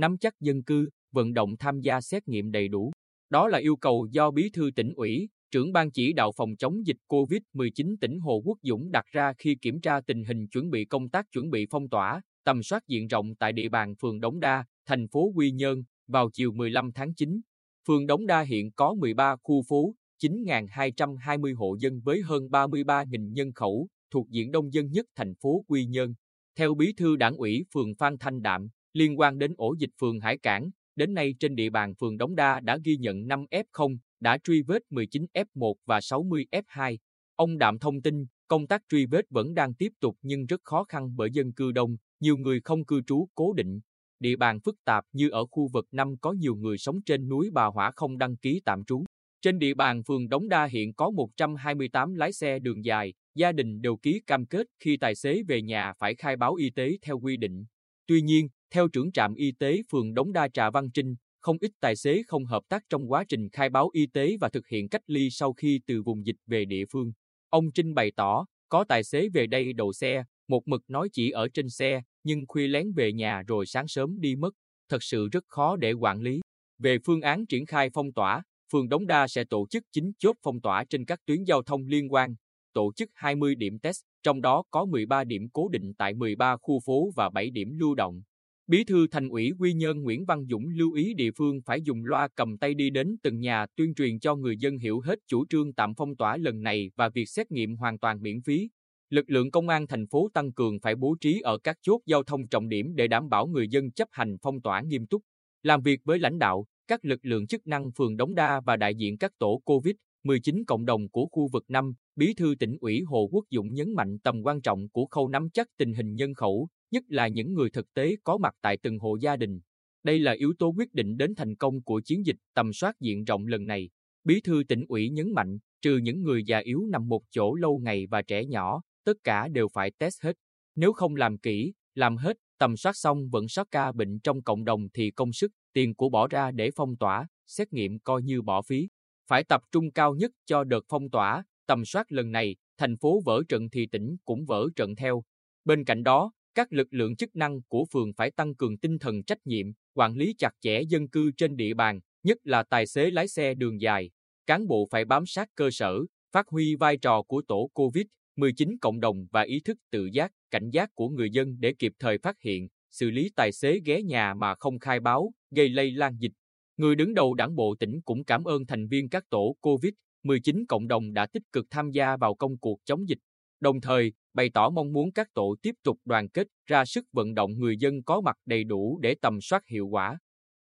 nắm chắc dân cư, vận động tham gia xét nghiệm đầy đủ. Đó là yêu cầu do Bí thư tỉnh ủy, trưởng ban chỉ đạo phòng chống dịch COVID-19 tỉnh Hồ Quốc Dũng đặt ra khi kiểm tra tình hình chuẩn bị công tác chuẩn bị phong tỏa, tầm soát diện rộng tại địa bàn phường Đống Đa, thành phố Quy Nhơn vào chiều 15 tháng 9. Phường Đống Đa hiện có 13 khu phố, 9.220 hộ dân với hơn 33.000 nhân khẩu, thuộc diện đông dân nhất thành phố Quy Nhơn. Theo bí thư đảng ủy phường Phan Thanh Đạm, liên quan đến ổ dịch phường Hải Cảng, đến nay trên địa bàn phường Đống Đa đã ghi nhận 5 F0, đã truy vết 19 F1 và 60 F2. Ông Đạm thông tin, công tác truy vết vẫn đang tiếp tục nhưng rất khó khăn bởi dân cư đông, nhiều người không cư trú cố định. Địa bàn phức tạp như ở khu vực 5 có nhiều người sống trên núi Bà Hỏa không đăng ký tạm trú. Trên địa bàn phường Đống Đa hiện có 128 lái xe đường dài, gia đình đều ký cam kết khi tài xế về nhà phải khai báo y tế theo quy định. Tuy nhiên, theo trưởng trạm y tế phường Đống Đa Trà Văn Trinh, không ít tài xế không hợp tác trong quá trình khai báo y tế và thực hiện cách ly sau khi từ vùng dịch về địa phương. Ông Trinh bày tỏ, có tài xế về đây đậu xe, một mực nói chỉ ở trên xe, nhưng khuya lén về nhà rồi sáng sớm đi mất, thật sự rất khó để quản lý. Về phương án triển khai phong tỏa, phường Đống Đa sẽ tổ chức 9 chốt phong tỏa trên các tuyến giao thông liên quan, tổ chức 20 điểm test, trong đó có 13 điểm cố định tại 13 khu phố và 7 điểm lưu động. Bí thư thành ủy Quy Nhơn Nguyễn Văn Dũng lưu ý địa phương phải dùng loa cầm tay đi đến từng nhà tuyên truyền cho người dân hiểu hết chủ trương tạm phong tỏa lần này và việc xét nghiệm hoàn toàn miễn phí. Lực lượng công an thành phố tăng cường phải bố trí ở các chốt giao thông trọng điểm để đảm bảo người dân chấp hành phong tỏa nghiêm túc. Làm việc với lãnh đạo, các lực lượng chức năng phường Đống Đa và đại diện các tổ COVID-19 cộng đồng của khu vực 5, Bí thư tỉnh ủy Hồ Quốc Dũng nhấn mạnh tầm quan trọng của khâu nắm chắc tình hình nhân khẩu, nhất là những người thực tế có mặt tại từng hộ gia đình. Đây là yếu tố quyết định đến thành công của chiến dịch tầm soát diện rộng lần này. Bí thư tỉnh ủy nhấn mạnh, trừ những người già yếu nằm một chỗ lâu ngày và trẻ nhỏ, tất cả đều phải test hết. Nếu không làm kỹ, làm hết, tầm soát xong vẫn sót ca bệnh trong cộng đồng thì công sức, tiền của bỏ ra để phong tỏa, xét nghiệm coi như bỏ phí. Phải tập trung cao nhất cho đợt phong tỏa, tầm soát lần này, thành phố vỡ trận thì tỉnh cũng vỡ trận theo. Bên cạnh đó, các lực lượng chức năng của phường phải tăng cường tinh thần trách nhiệm, quản lý chặt chẽ dân cư trên địa bàn, nhất là tài xế lái xe đường dài. Cán bộ phải bám sát cơ sở, phát huy vai trò của tổ COVID-19 cộng đồng và ý thức tự giác, cảnh giác của người dân để kịp thời phát hiện, xử lý tài xế ghé nhà mà không khai báo, gây lây lan dịch. Người đứng đầu đảng bộ tỉnh cũng cảm ơn thành viên các tổ COVID-19 cộng đồng đã tích cực tham gia vào công cuộc chống dịch. Đồng thời, bày tỏ mong muốn các tổ tiếp tục đoàn kết, ra sức vận động người dân có mặt đầy đủ để tầm soát hiệu quả.